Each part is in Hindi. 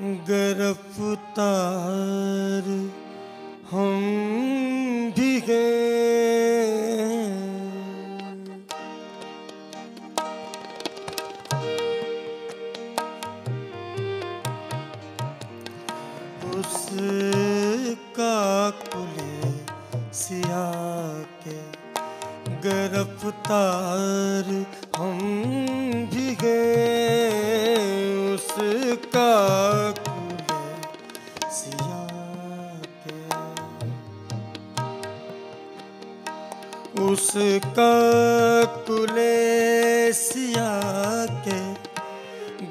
गिरफ़्तार हम भी हैं। उसका कुले सिया के गिरफ़्तार सिया के उसका के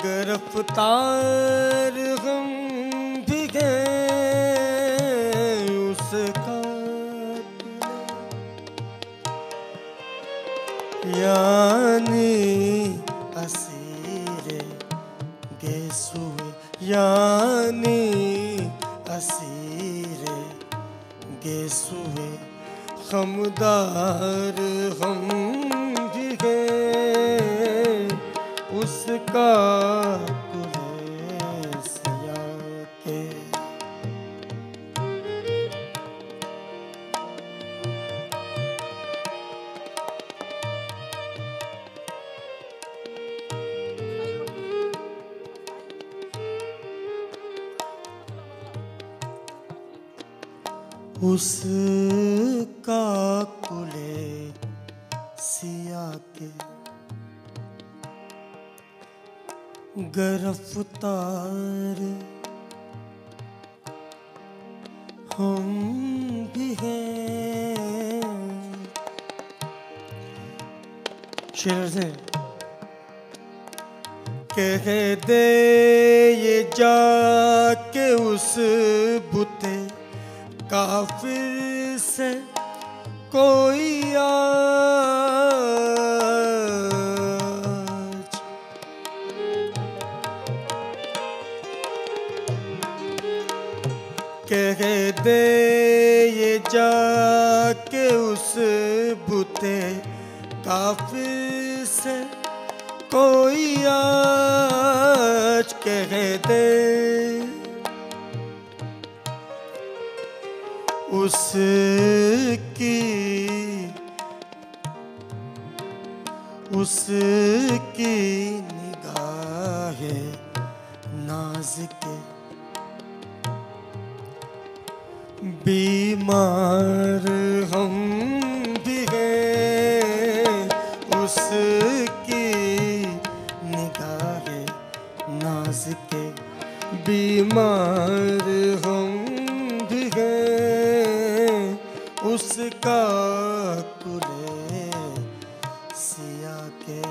गिरफ़्तार हम भी गए उसका यानी असीरे गेसुए यानी असीरे गेसुए हमदार हम भी उसका उसका कुले सिया के गिरफ़्तार हम भी हैं। शेर से कह दे ये जाके उस बुते काफिर से कोई आज। कह दे ये जाके उस बुते काफिर से कोई आज। कह दे उसकी उसकी निगाहें नाज के बीमार हम भी हैं। उसकी निगाहें नाज के बीमार हम भी हैं। उसका कुले सिया के।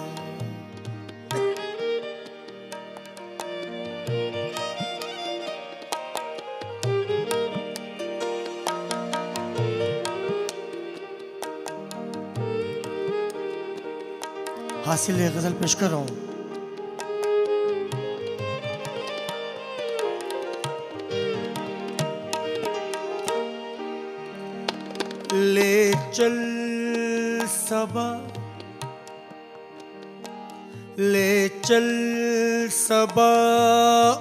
हासिल गज़ल पेश कर रहा हूँ। ले चल सबा। ले चल सबा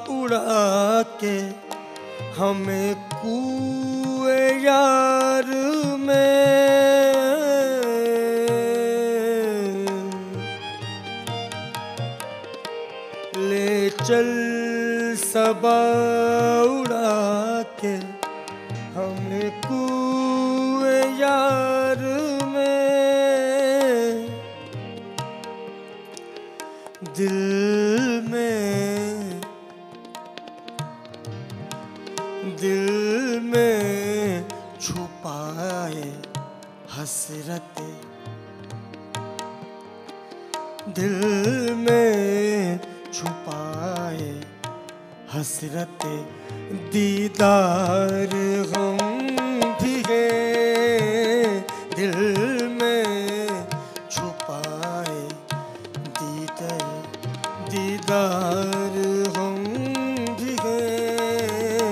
उड़ा के हमें कुए यार में। ले चल सबा दिल में हसरत। दिल में छुपाए हसरत। दीदार हम दीदार हम भी हैं।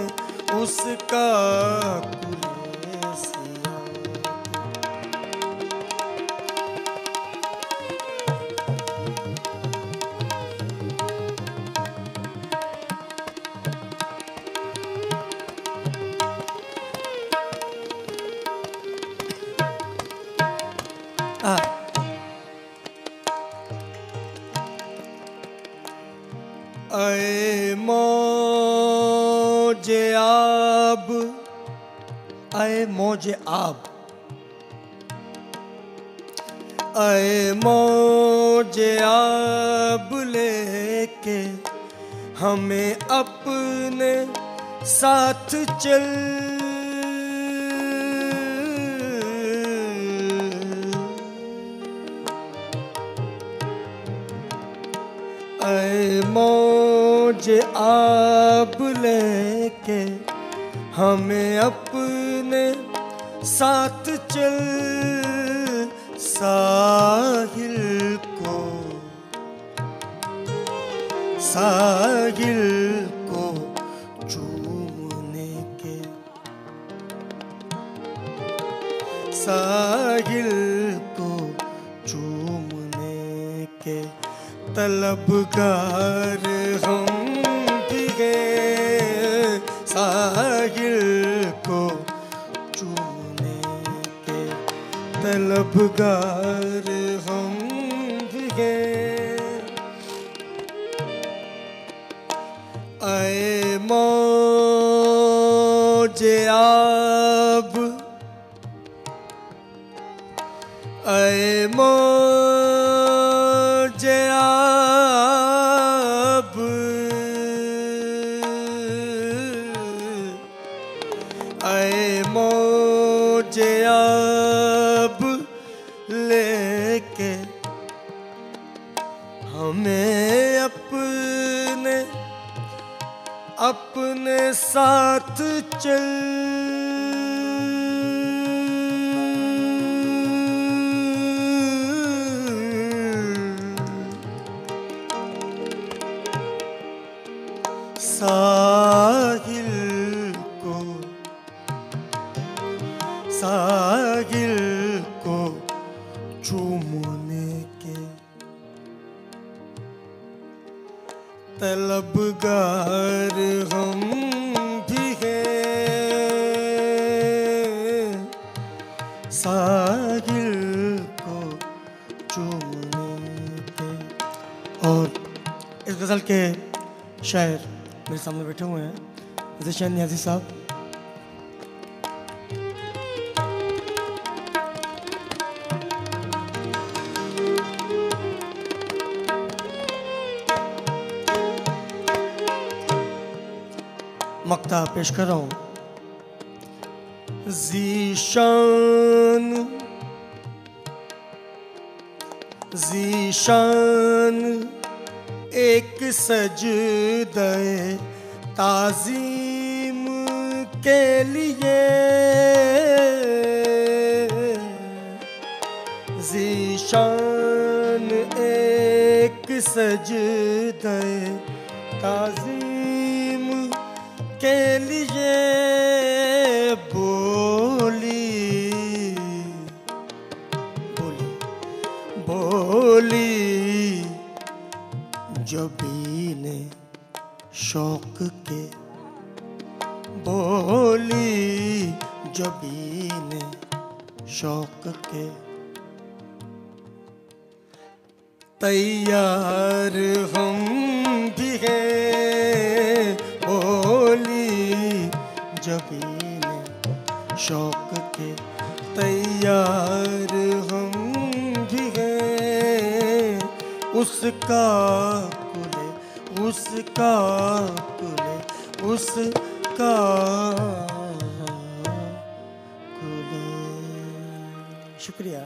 उसका आब अय मौजे आब अय मौजे आब लेके हमें अपने साथ चल। अय मौज आब लेके हमें अपने साथ चल साहिल को साहिल को चूमने के। साहिल को चूमने के तलबगार हम साहिल को चूमने के तलबगार हम भी गए अय मौजे आब। अय मौजे अय मोजे अब लेके। हमें अपने अपने साथ चल चूमने के। तलबगार हम भी हैं। साहिल को चूमने के। और इस गज़ल के शायर मेरे सामने बैठे हुए हैं। जैसे न्याजी साहब मक्ता पेश कर रहा हूँ। जीशान। जीशान, एक सजदे ताजीम के लिए। जीशान, एक सजदे ताजीम के लिए बोली बोली बोली। जबी ने शौक के बोली, जबी ने शौक के तैयार हम भी हैं। के तैयार हम भी हैं। उसका कुले उसका कुले उसका शुक्रिया।